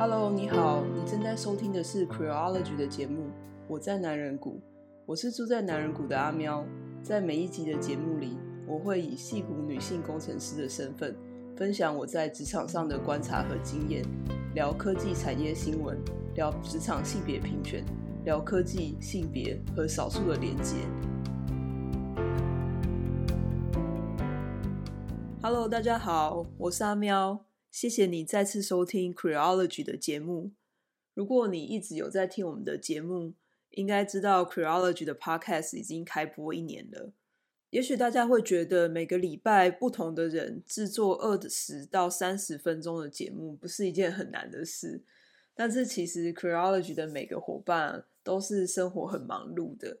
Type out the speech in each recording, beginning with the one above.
Hello，你好，你正在收听的是 Creology 的节目。我在男人谷，我是住在男人谷的阿喵。在每一集的节目里，我会以戏骨女性工程师的身份，分享我在职场上的观察和经验，聊科技产业新闻，聊职场性别平权，聊科技、性别和少数的连结。Hello，大家好，我是阿喵。谢谢你再次收听 Creology 的节目。如果你一直有在听我们的节目，应该知道 Creology 的 Podcast 已经开播一年了。也许大家会觉得每个礼拜不同的人制作二十到三十分钟的节目不是一件很难的事，但是其实 Creology 的每个伙伴都是生活很忙碌的。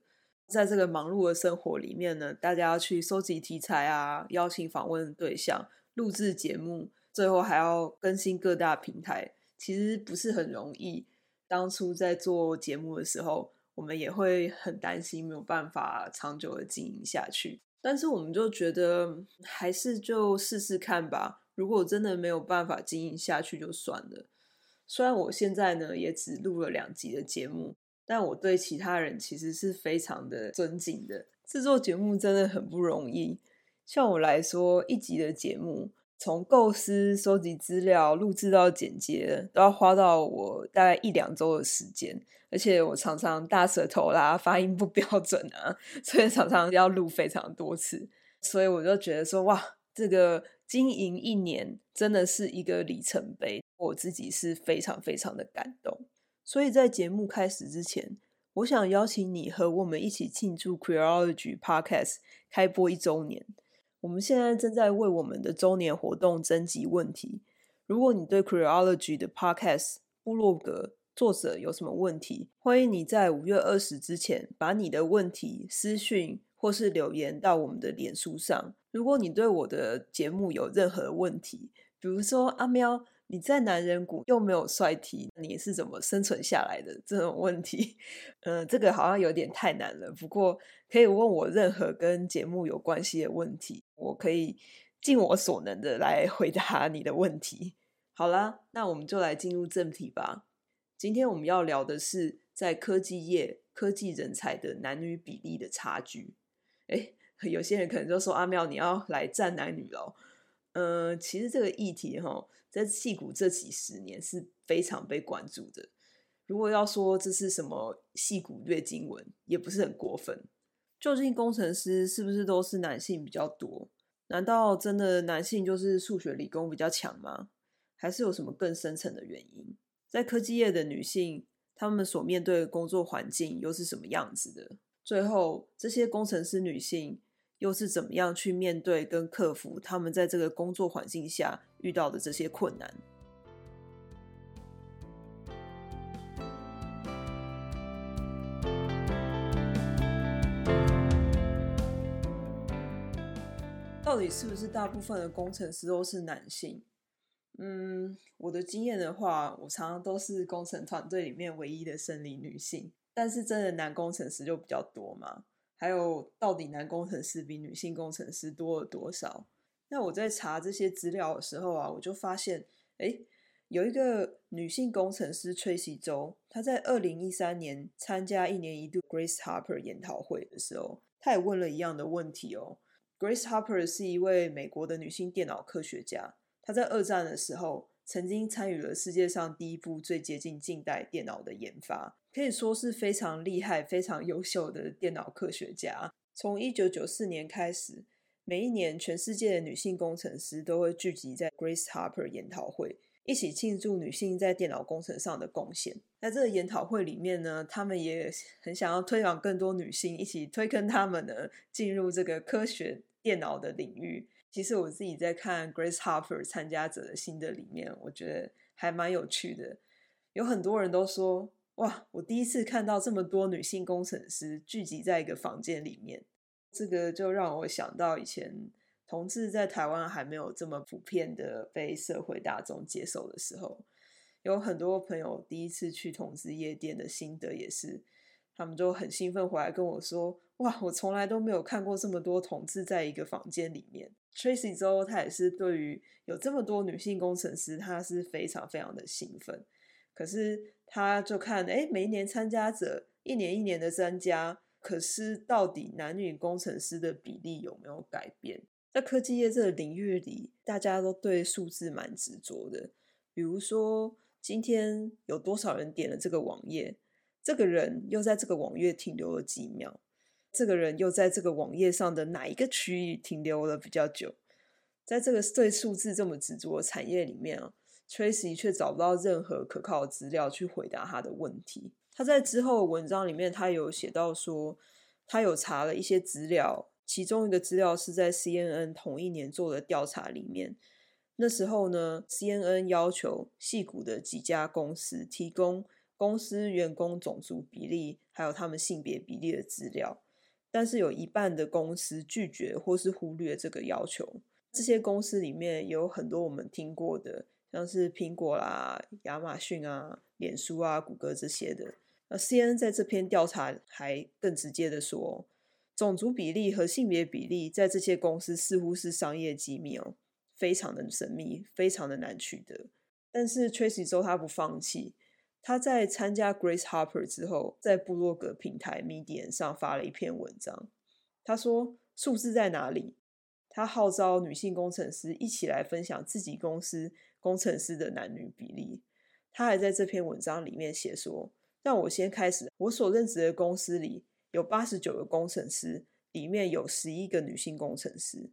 在这个忙碌的生活里面呢，大家要去收集题材啊，邀请访问对象，录制节目。最后还要更新各大平台，其实不是很容易。当初在做节目的时候，我们也会很担心没有办法长久的经营下去。但是我们就觉得，还是就试试看吧。如果真的没有办法经营下去，就算了。虽然我现在呢也只录了两集的节目，但我对其他人其实是非常的尊敬的。制作节目真的很不容易。像我来说，一集的节目。从构思、收集资料、录制到剪接，都要花到我大概一两周的时间。而且我常常大舌头啦，发音不标准啊，所以常常要录非常多次。所以我就觉得说，哇，这个经营一年真的是一个里程碑，我自己是非常非常的感动。所以在节目开始之前，我想邀请你和我们一起庆祝 Creology Podcast 开播一周年。我们现在正在为我们的周年活动征集问题。如果你对 Creology 的 Podcast 部落格作者有什么问题，欢迎你在五月二十之前把你的问题私讯或是留言到我们的脸书上。如果你对我的节目有任何问题，比如说阿喵。你在男人谷又没有帅 T，你是怎么生存下来的？这种问题，嗯、这个好像有点太难了。不过可以问我任何跟节目有关系的问题，我可以尽我所能的来回答你的问题。好啦，那我们就来进入正题吧。今天我们要聊的是在科技业科技人才的男女比例的差距。诶，有些人可能就说阿妙，你要来战男女咯。嗯、其实这个议题哈。在矽谷这几十年是非常被关注的。如果要说这是什么矽谷月经文，也不是很过分。究竟工程师是不是都是男性比较多？难道真的男性就是数学理工比较强吗？还是有什么更深层的原因？在科技业的女性，她们所面对的工作环境又是什么样子的？最后，这些工程师女性。又是怎么样去面对跟克服他们在这个工作环境下遇到的这些困难？到底是不是大部分的工程师都是男性？嗯，我的经验的话，我常常都是工程团队里面唯一的生理女性，但是真的男工程师就比较多嘛。还有，到底男工程师比女性工程师多了多少？那我在查这些资料的时候啊，我就发现，哎，有一个女性工程师 Tracy 周，她在二零一三年参加一年一度 Grace Harper 研讨会的时候，她也问了一样的问题哦。Grace Hopper 是一位美国的女性电脑科学家，她在二战的时候曾经参与了世界上第一部最接近近代电脑的研发。可以说是非常厉害、非常优秀的电脑科学家。从一九九四年开始，每一年全世界的女性工程师都会聚集在 Grace Hopper 研讨会，一起庆祝女性在电脑工程上的贡献。在这个研讨会里面呢，他们也很想要推广更多女性，一起推坑他们呢进入这个科学电脑的领域。其实我自己在看 Grace Hopper 参加者的心得里面，我觉得还蛮有趣的。有很多人都说。哇！我第一次看到这么多女性工程师聚集在一个房间里面，这个就让我想到以前同志在台湾还没有这么普遍的被社会大众接受的时候，有很多朋友第一次去同志夜店的心得也是，他们就很兴奋回来跟我说：“哇，我从来都没有看过这么多同志在一个房间里面。” Tracy 之后，他也是对于有这么多女性工程师，他是非常非常的兴奋。可是他就看，哎，每一年参加者一年一年的增加，可是到底男女工程师的比例有没有改变？在科技业这个领域里，大家都对数字蛮执着的。比如说，今天有多少人点了这个网页？这个人又在这个网页停留了几秒？这个人又在这个网页上的哪一个区域停留了比较久？在这个对数字这么执着的产业里面啊，Tracy 却找不到任何可靠的资料去回答他的问题。他在之后的文章里面，他有写到说，他有查了一些资料。其中一个资料是在 CNN 同一年做的调查里面，那时候呢，CNN 要求矽谷的几家公司提供公司员工种族比例还有他们性别比例的资料，但是有一半的公司拒绝或是忽略这个要求。这些公司里面有很多我们听过的，像是苹果啦、亚马逊啊、脸书啊、谷歌这些的。那 C N 在这篇调查还更直接的说。种族比例和性别比例在这些公司似乎是商业机密哦，非常的神秘，非常的难取得。但是 Tracy 说他不放弃，他在参加 Grace Harper 之后，在部落格平台 Medium 上发了一篇文章。他说：“数字在哪里？”他号召女性工程师一起来分享自己公司工程师的男女比例。他还在这篇文章里面写说：“让我先开始，我所任职的公司里。”有八十九个工程师，里面有十一个女性工程师。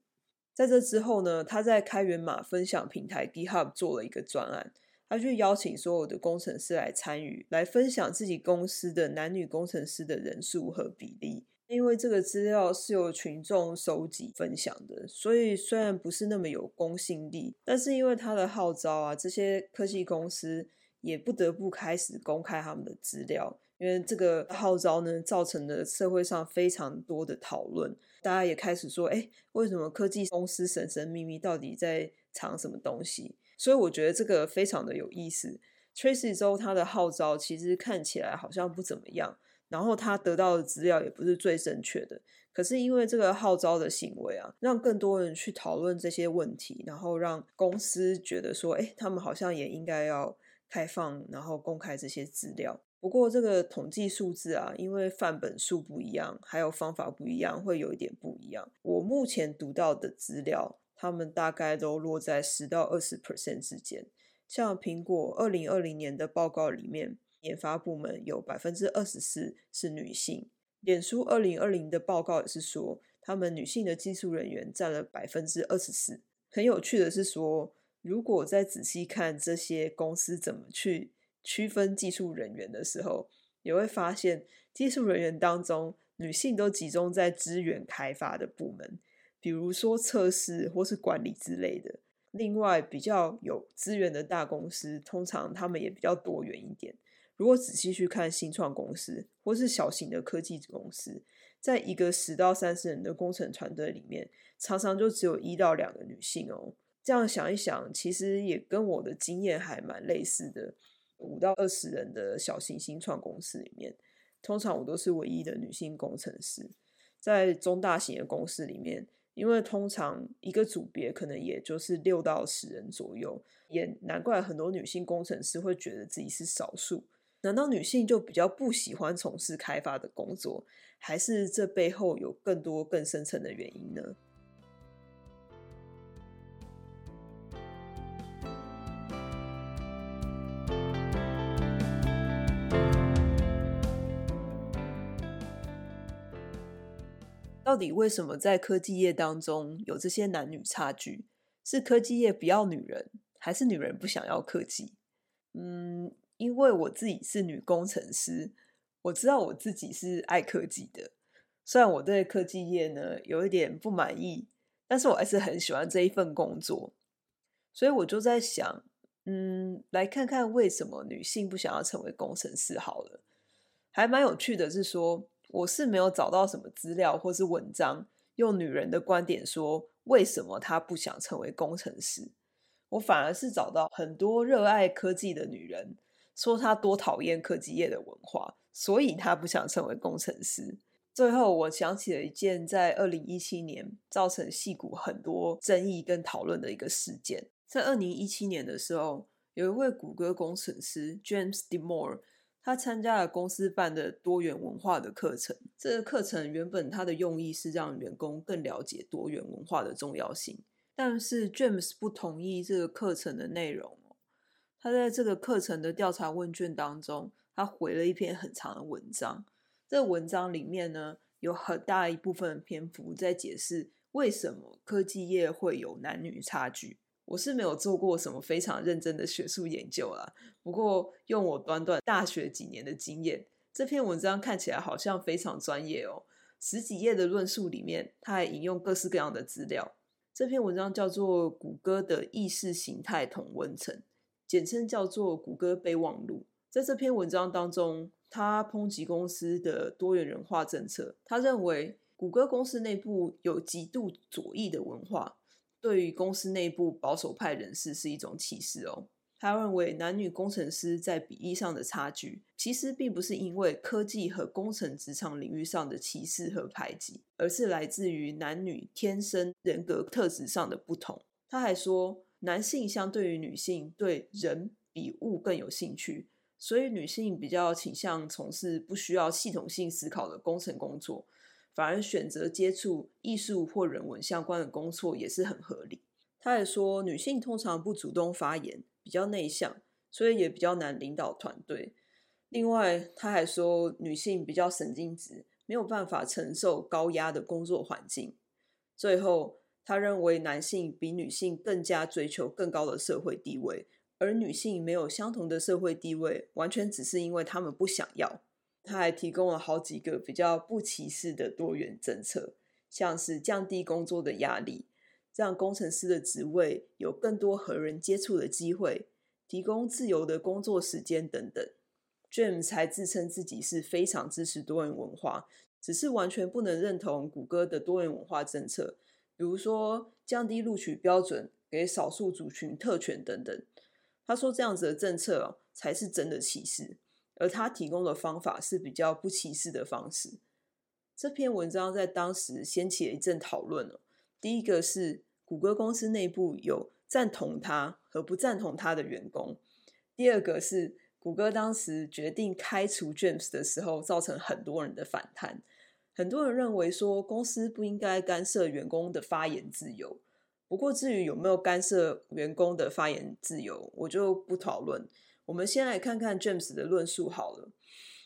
在这之后呢，他在开源码分享平台 GitHub 做了一个专案，他就邀请所有的工程师来参与，来分享自己公司的男女工程师的人数和比例。因为这个资料是由群众收集分享的，所以虽然不是那么有公信力，但是因为他的号召啊，这些科技公司也不得不开始公开他们的资料。因为这个号召呢，造成了社会上非常多的讨论，大家也开始说：“哎，为什么科技公司神神秘秘，到底在藏什么东西？”所以我觉得这个非常的有意思。Tracy 州他的号召其实看起来好像不怎么样，然后他得到的资料也不是最正确的。可是因为这个号召的行为啊，让更多人去讨论这些问题，然后让公司觉得说：“哎，他们好像也应该要开放，然后公开这些资料。”不过这个统计数字啊，因为范本数不一样，还有方法不一样，会有一点不一样。我目前读到的资料，他们大概都落在十到二十 percent 之间。像苹果二零二零年的报告里面，研发部门有百分之二十四是女性。脸书二零二零的报告也是说，他们女性的技术人员占了百分之二十四。很有趣的是说，如果再仔细看这些公司怎么去。区分技术人员的时候，也会发现技术人员当中，女性都集中在资源开发的部门，比如说测试或是管理之类的。另外，比较有资源的大公司，通常他们也比较多元一点。如果仔细去看新创公司或是小型的科技公司，在一个十到三十人的工程团队里面，常常就只有一到两个女性哦。这样想一想，其实也跟我的经验还蛮类似的。五到二十人的小型新创公司里面，通常我都是唯一的女性工程师。在中大型的公司里面，因为通常一个组别可能也就是六到十人左右，也难怪很多女性工程师会觉得自己是少数。难道女性就比较不喜欢从事开发的工作，还是这背后有更多更深层的原因呢？到底为什么在科技业当中有这些男女差距？是科技业不要女人，还是女人不想要科技？嗯，因为我自己是女工程师，我知道我自己是爱科技的。虽然我对科技业呢有一点不满意，但是我还是很喜欢这一份工作。所以我就在想，嗯，来看看为什么女性不想要成为工程师好了。还蛮有趣的是说。我是没有找到什么资料或是文章，用女人的观点说为什么她不想成为工程师。我反而是找到很多热爱科技的女人，说她多讨厌科技业的文化，所以她不想成为工程师。最后，我想起了一件在二零一七年造成戏骨很多争议跟讨论的一个事件。在二零一七年的时候，有一位谷歌工程师 James Damore，他参加了公司办的多元文化的课程。这个课程原本他的用意是让员工更了解多元文化的重要性，但是 James 不同意这个课程的内容。他在这个课程的调查问卷当中，他回了一篇很长的文章。这个文章里面呢，有很大一部分篇幅在解释为什么科技业会有男女差距。我是没有做过什么非常认真的学术研究啦，不过用我短短大学几年的经验，这篇文章看起来好像非常专业哦。十几页的论述里面，他还引用各式各样的资料。这篇文章叫做《谷歌的意识形态同温层》。简称叫做谷歌备忘录。在这篇文章当中，他抨击公司的多元人化政策。他认为谷歌公司内部有极度左翼的文化，对于公司内部保守派人士是一种歧视哦。他认为男女工程师在比例上的差距，其实并不是因为科技和工程职场领域上的歧视和排挤，而是来自于男女天生人格特质上的不同。他还说。男性相对于女性对人比物更有兴趣，所以女性比较倾向从事不需要系统性思考的工程工作，反而选择接触艺术或人文相关的工作也是很合理。他还说，女性通常不主动发言，比较内向，所以也比较难领导团队。另外，他还说，女性比较神经质，没有办法承受高压的工作环境。最后。他认为男性比女性更加追求更高的社会地位，而女性没有相同的社会地位，完全只是因为他们不想要。他还提供了好几个比较不歧视的多元政策，像是降低工作的压力，让工程师的职位有更多和人接触的机会，提供自由的工作时间等等。James 还自称自己是非常支持多元文化，只是完全不能认同谷歌的多元文化政策。比如说，降低录取标准，给少数族群特权等等。他说这样子的政策才是真的歧视，而他提供的方法是比较不歧视的方式。这篇文章在当时掀起了一阵讨论。第一个是谷歌公司内部有赞同他和不赞同他的员工；第二个是谷歌当时决定开除 James 的时候，造成很多人的反弹。很多人认为说，公司不应该干涉员工的发言自由。不过，至于有没有干涉员工的发言自由，我就不讨论。我们先来看看 James 的论述好了。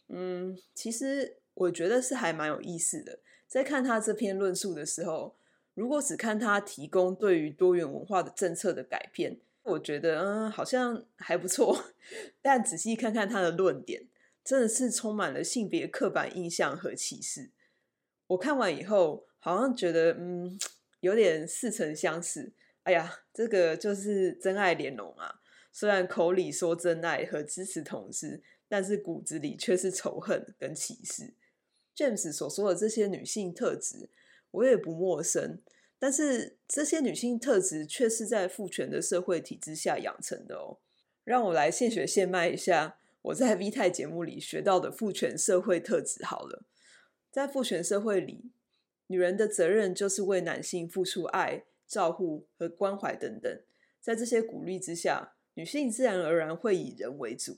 嗯，其实我觉得是还蛮有意思的。在看他这篇论述的时候，如果只看他提供对于多元文化的政策的改变，我觉得嗯好像还不错。但仔细看看他的论点，真的是充满了性别刻板印象和歧视。我看完以后，好像觉得嗯，有点似曾相识。哎呀，这个就是真爱联盟啊！虽然口里说真爱和支持同志，但是骨子里却是仇恨跟歧视。James 所说的这些女性特质，我也不陌生。但是这些女性特质却是在父权的社会体制下养成的哦。让我来现学现卖一下我在 V 太节目里学到的父权社会特质好了。在父权社会里，女人的责任就是为男性付出爱、照护和关怀等等。在这些鼓励之下，女性自然而然会以人为主。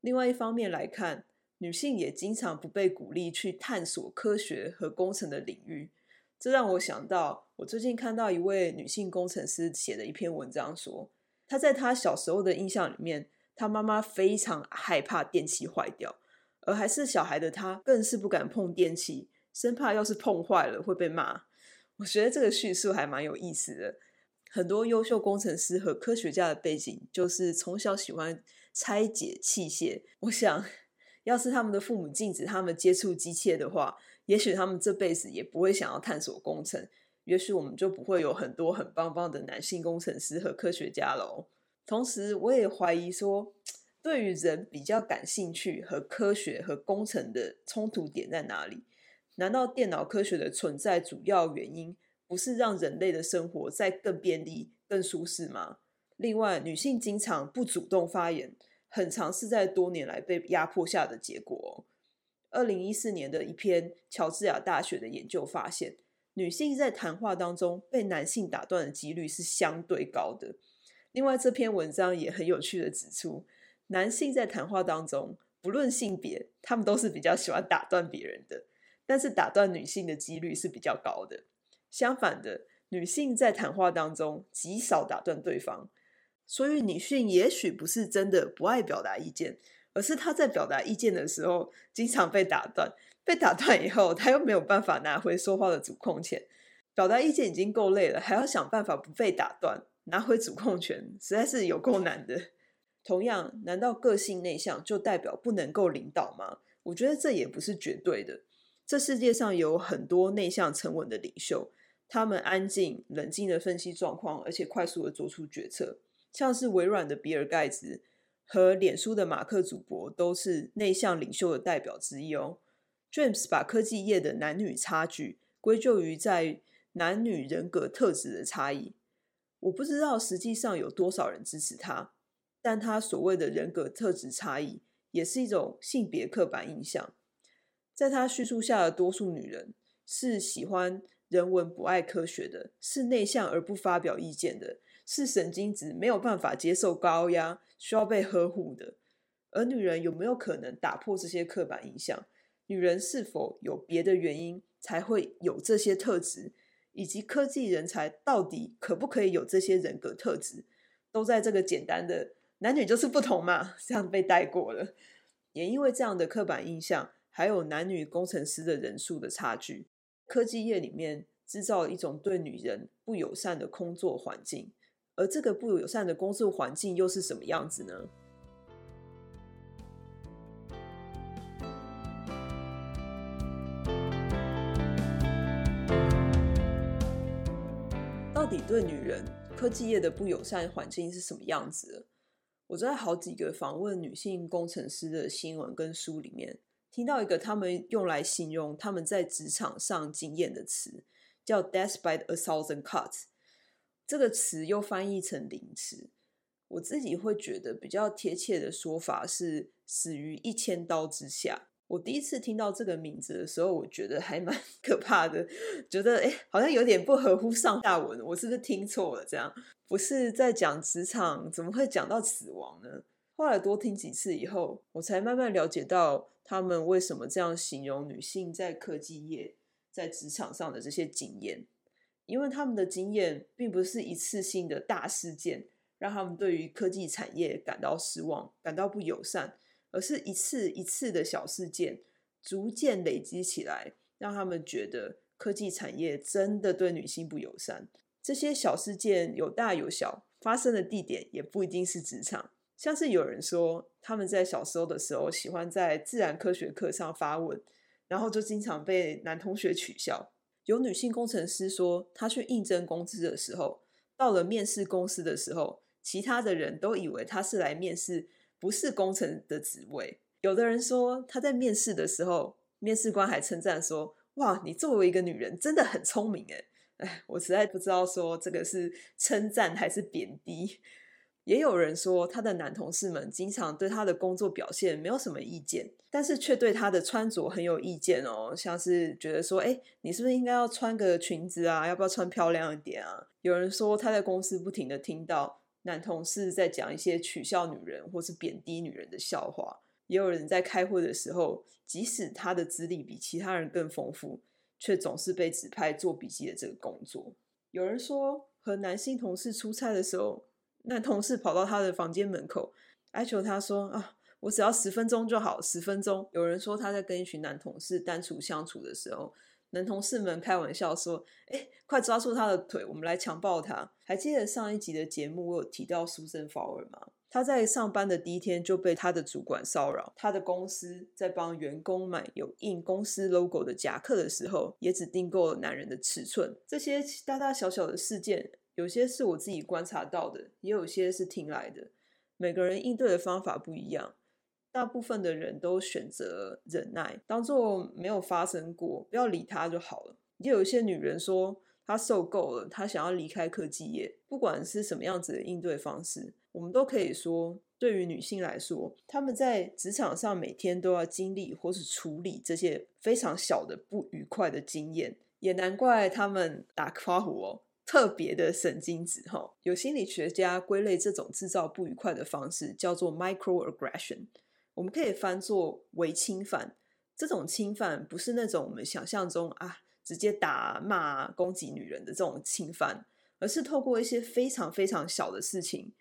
另外一方面来看，女性也经常不被鼓励去探索科学和工程的领域。这让我想到，我最近看到一位女性工程师写的一篇文章，说她在她小时候的印象里面，她妈妈非常害怕电器坏掉。而还是小孩的她，更是不敢碰电器，生怕要是碰坏了会被骂。我觉得这个叙述还蛮有意思的。很多优秀工程师和科学家的背景，就是从小喜欢拆解器械。我想，要是他们的父母禁止他们接触机械的话，也许他们这辈子也不会想要探索工程。也许我们就不会有很多很棒棒的男性工程师和科学家喽。同时，我也怀疑说，对于人比较感兴趣和科学和工程的冲突点在哪里？难道电脑科学的存在主要原因不是让人类的生活再更便利、更舒适吗？另外，女性经常不主动发言，很常是在多年来被压迫下的结果。二零一四年的一篇乔治亚大学的研究发现，女性在谈话当中被男性打断的几率是相对高的。另外，这篇文章也很有趣的指出，男性在谈话当中，不论性别，他们都是比较喜欢打断别人的，但是打断女性的几率是比较高的。相反的，女性在谈话当中极少打断对方，所以女性也许不是真的不爱表达意见，而是她在表达意见的时候经常被打断，被打断以后，她又没有办法拿回说话的主控权。表达意见已经够累了，还要想办法不被打断。拿回主控权实在是有够难的。同样，难道个性内向就代表不能够领导吗？我觉得这也不是绝对的。这世界上有很多内向沉稳的领袖，他们安静、冷静地分析状况，而且快速地做出决策。像是微软的比尔盖茨和脸书的马克祖博都是内向领袖的代表之一哦。James 把科技业的男女差距归咎于在男女人格特质的差异。我不知道实际上有多少人支持他，但他所谓的人格特质差异，也是一种性别刻板印象。在他叙述下的多数女人是喜欢人文不爱科学的，是内向而不发表意见的，是神经质没有办法接受高压，需要被呵护的。而女人有没有可能打破这些刻板印象？女人是否有别的原因才会有这些特质？以及科技人才到底可不可以有这些人格特质，都在这个简单的男女就是不同嘛，这样被带过了。也因为这样的刻板印象，还有男女工程师的人数的差距，科技业里面制造一种对女人不友善的工作环境。而这个不友善的工作环境又是什么样子呢？到底对女人科技业的不友善环境是什么样子？我在好几个访问女性工程师的新闻跟书里面，听到一个他们用来形容他们在职场上经验的词，叫 “death by a thousand cuts”。这个词又翻译成凌迟，我自己会觉得比较贴切的说法是“死于一千刀之下”。我第一次听到这个名字的时候，我觉得还蛮 可怕的，觉得诶，好像有点不合乎上下文，我是不是听错了？这样不是在讲职场，怎么会讲到死亡呢？后来多听几次以后，我才慢慢了解到他们为什么这样形容女性在科技业、在职场上的这些经验，因为他们的经验并不是一次性的大事件，让他们对于科技产业感到失望、感到不友善。而是一次一次的小事件，逐渐累积起来，让他们觉得科技产业真的对女性不友善。这些小事件有大有小，发生的地点也不一定是职场。像是有人说，他们在小时候的时候喜欢在自然科学课上发问，然后就经常被男同学取笑。有女性工程师说，她去应征公司的时候，到了面试公司的时候，其他的人都以为她是来面试。不是工程的职位，有的人说她在面试的时候，面试官还称赞说：“哇，你作为一个女人真的很聪明诶。”哎，我实在不知道说这个是称赞还是贬低。也有人说他的男同事们经常对他的工作表现没有什么意见，但是却对他的穿着很有意见哦，像是觉得说：“哎，你是不是应该要穿个裙子啊？要不要穿漂亮一点啊？”有人说他在公司不停地听到。男同事在讲一些取笑女人或是贬低女人的笑话，也有人在开会的时候，即使他的资历比其他人更丰富，却总是被指派做笔记的这个工作。有人说，和男性同事出差的时候，男同事跑到他的房间门口，哀求他说：“啊，我只要十分钟就好，十分钟。”有人说他在跟一群男同事单独相处的时候。男同事们开玩笑说：“哎，快抓住他的腿，我们来强暴他。”还记得上一集的节目，我有提到 Susan Fowler 吗？他在上班的第一天就被他的主管骚扰。他的公司在帮员工买有印公司 logo 的夹克的时候，也只订购了男人的尺寸。这些大大小小的事件，有些是我自己观察到的，也有些是听来的。每个人应对的方法不一样。大部分的人都选择忍耐，当做没有发生过，不要理他就好了。也有一些女人说她受够了，她想要离开科技业。不管是什么样子的应对方式，我们都可以说，对于女性来说，她们在职场上每天都要经历或是处理这些非常小的不愉快的经验，也难怪她们打 夸虎哦，特别的神经质哈。有心理学家归类这种制造不愉快的方式叫做 microaggression，我们可以翻作微侵犯。这种侵犯不是那种我们想象中啊，直接打骂攻击女人的这种侵犯，而是透过一些非常非常小的事情，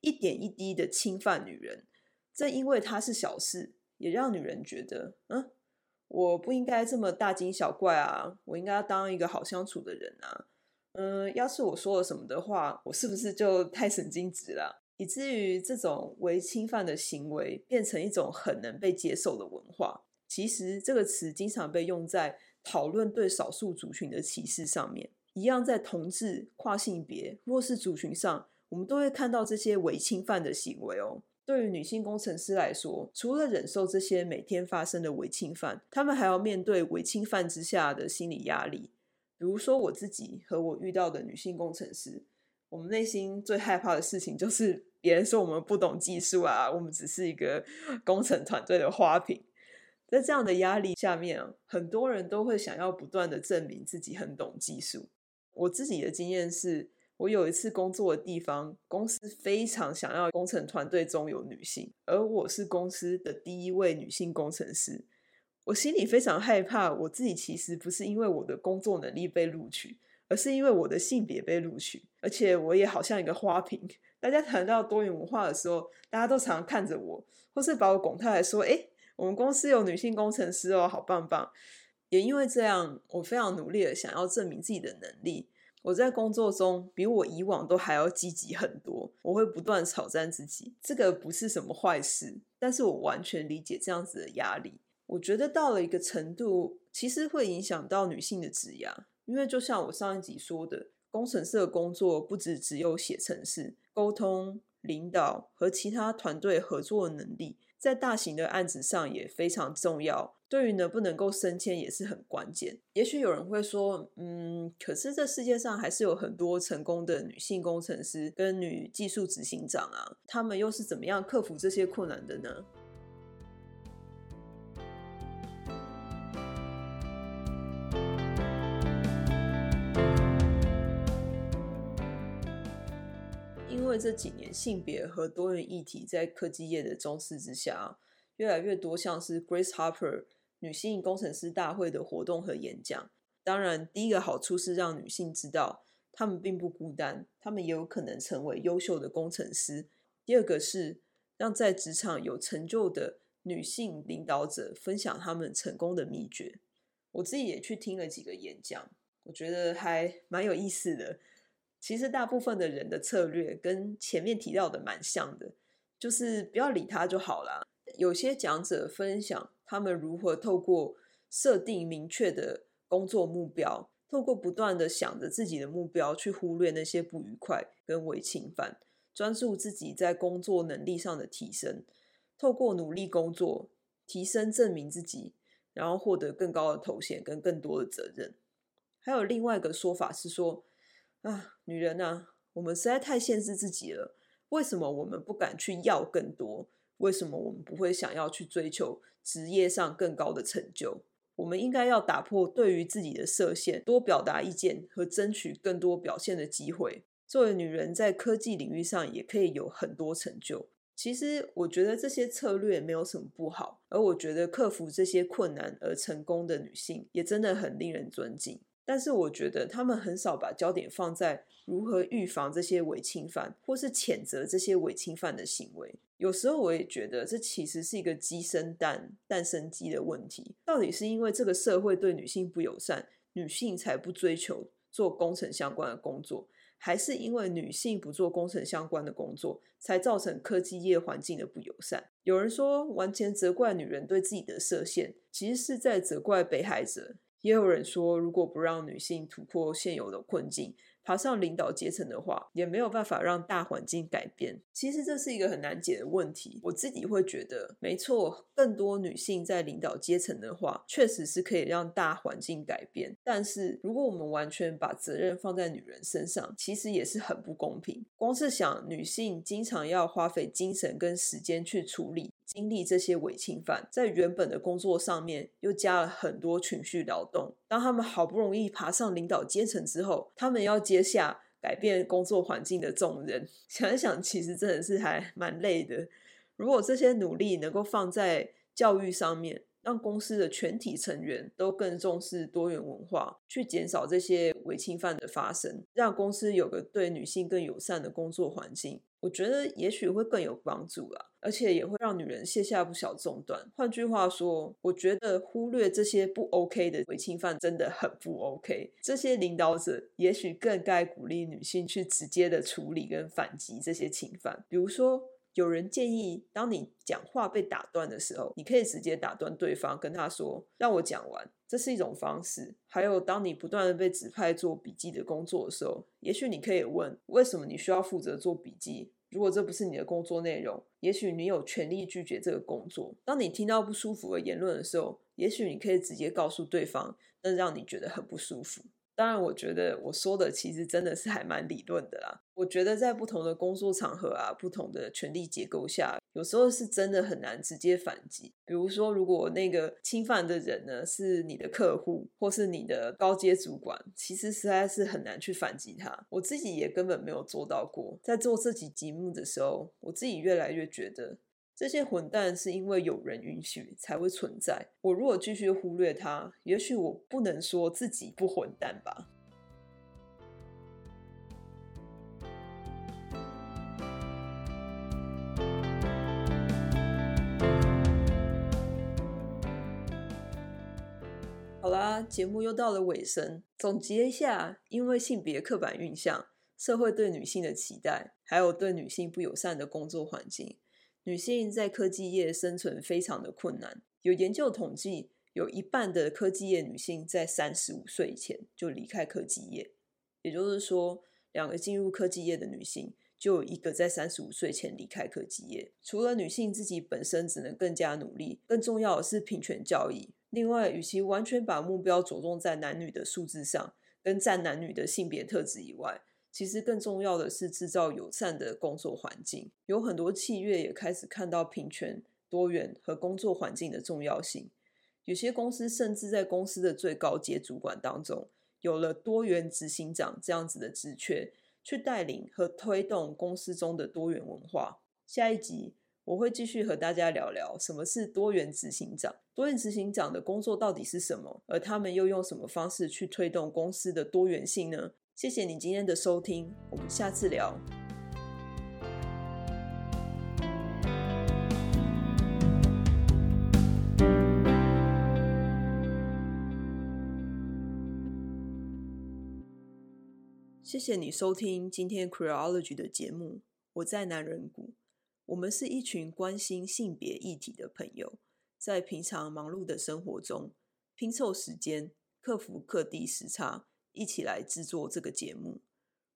一点一滴的侵犯女人。正因为它是小事，也让女人觉得，嗯，我不应该这么大惊小怪啊，我应该要当一个好相处的人啊。嗯，要是我说了什么的话，我是不是就太神经质了？以至于这种微侵犯的行为变成一种很能被接受的文化。其实这个词经常被用在讨论对少数族群的歧视上面，一样在同志、跨性别、弱势族群上，我们都会看到这些微侵犯的行为哦。对于女性工程师来说，除了忍受这些每天发生的微侵犯，他们还要面对微侵犯之下的心理压力。比如说我自己和我遇到的女性工程师，我们内心最害怕的事情就是别人说我们不懂技术啊，我们只是一个工程团队的花瓶。在这样的压力下面，很多人都会想要不断的证明自己很懂技术。我自己的经验是，我有一次工作的地方，公司非常想要工程团队中有女性，而我是公司的第一位女性工程师。我心里非常害怕，我自己其实不是因为我的工作能力被录取，而是因为我的性别被录取，而且我也好像一个花瓶。大家谈到多元文化的时候，大家都常看着我，或是把我拱出来说：“诶。”我们公司有女性工程师哦，好棒棒！也因为这样，我非常努力的想要证明自己的能力。我在工作中比我以往都还要积极很多，我会不断挑战自己。这个不是什么坏事，但是我完全理解这样子的压力。我觉得到了一个程度，其实会影响到女性的职涯，因为就像我上一集说的，工程师的工作不只只有写程式、沟通、领导和其他团队合作的能力。在大型的案子上也非常重要，对于能不能够升迁也是很关键。也许有人会说，嗯，可是这世界上还是有很多成功的女性工程师跟女技术执行长啊，他们又是怎么样克服这些困难的呢？为这几年性别和多元议题在科技业的重视之下，越来越多像是 Grace Harper 女性工程师大会的活动和演讲。当然，第一个好处是让女性知道她们并不孤单，她们也有可能成为优秀的工程师。第二个是让在职场有成就的女性领导者分享他们成功的秘诀。我自己也去听了几个演讲，我觉得还蛮有意思的。其实大部分的人的策略跟前面提到的蛮像的，就是不要理他就好了。有些讲者分享他们如何透过设定明确的工作目标，透过不断的想着自己的目标去忽略那些不愉快跟微侵犯，专注自己在工作能力上的提升，透过努力工作提升证明自己，然后获得更高的头衔跟更多的责任。还有另外一个说法是说，啊，女人啊，我们实在太限制自己了。为什么我们不敢去要更多？为什么我们不会想要去追求职业上更高的成就？我们应该要打破对于自己的设限，多表达意见和争取更多表现的机会。作为女人，在科技领域上也可以有很多成就。其实，我觉得这些策略没有什么不好，而我觉得克服这些困难而成功的女性，也真的很令人尊敬。但是我觉得他们很少把焦点放在如何预防这些伪侵犯，或是谴责这些伪侵犯的行为。有时候我也觉得这其实是一个鸡生蛋，蛋生鸡的问题。到底是因为这个社会对女性不友善，女性才不追求做工程相关的工作，还是因为女性不做工程相关的工作，才造成科技业环境的不友善？有人说，完全责怪女人对自己的设限，其实是在责怪被害者。也有人说，如果不让女性突破现有的困境，爬上领导阶层的话，也没有办法让大环境改变。其实这是一个很难解的问题。我自己会觉得，没错，更多女性在领导阶层的话，确实是可以让大环境改变。但是，如果我们完全把责任放在女人身上，其实也是很不公平。光是想女性经常要花费精神跟时间去处理经历这些伪侵犯，在原本的工作上面又加了很多情绪劳动。当他们好不容易爬上领导阶层之后，他们要接下改变工作环境的重任。想一想，其实真的是还蛮累的。如果这些努力能够放在教育上面，让公司的全体成员都更重视多元文化，去减少这些违侵犯的发生，让公司有个对女性更友善的工作环境，我觉得也许会更有帮助啦，而且也会让女人卸下不小重担。换句话说，我觉得忽略这些不 OK 的违侵犯真的很不 OK。这些领导者也许更该鼓励女性去直接的处理跟反击这些侵犯，比如说。有人建议，当你讲话被打断的时候，你可以直接打断对方，跟他说：“让我讲完。”这是一种方式。还有，当你不断的被指派做笔记的工作的时候，也许你可以问：“为什么你需要负责做笔记？”如果这不是你的工作内容，也许你有权利拒绝这个工作。当你听到不舒服的言论的时候，也许你可以直接告诉对方，那让你觉得很不舒服。当然，我觉得我说的其实真的是还蛮理论的啦。我觉得在不同的工作场合啊，不同的权力结构下，有时候是真的很难直接反击。比如说，如果那个侵犯的人呢是你的客户或是你的高阶主管，其实实在是很难去反击他。我自己也根本没有做到过。在做这集节目的时候，我自己越来越觉得。这些混蛋是因为有人允许才会存在。我如果继续忽略他，也许我不能说自己不混蛋吧。好啦，节目又到了尾声，总结一下：因为性别刻板印象、社会对女性的期待，还有对女性不友善的工作环境。女性在科技业生存非常的困难。有研究统计，有一半的科技业女性在三十五岁以前就离开科技业。也就是说，两个进入科技业的女性，就有一个在三十五岁前离开科技业。除了女性自己本身只能更加努力，更重要的是平权教育。另外，与其完全把目标着重在男女的数字上，跟占男女的性别特质以外，其实更重要的是制造友善的工作环境。有很多企业也开始看到平权、多元和工作环境的重要性。有些公司甚至在公司的最高阶主管当中，有了多元执行长这样子的职缺，去带领和推动公司中的多元文化。下一集我会继续和大家聊聊什么是多元执行长，多元执行长的工作到底是什么，而他们又用什么方式去推动公司的多元性呢？谢谢你今天的收听，我们下次聊。谢谢你收听今天 Queerology 的节目，我在男人谷。我们是一群关心性别议题的朋友，在平常忙碌的生活中拼凑时间，克服各地时差。一起来制作这个节目。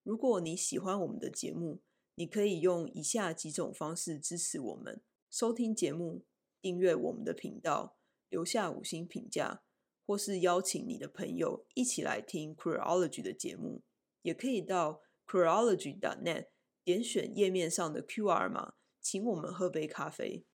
如果你喜欢我们的节目，你可以用以下几种方式支持我们：收听节目、订阅我们的频道、留下五星评价，或是邀请你的朋友一起来听 c r e o l o g y 的节目。也可以到 c r e o l o g y n e t 点选页面上的 QR 码，请我们喝杯咖啡。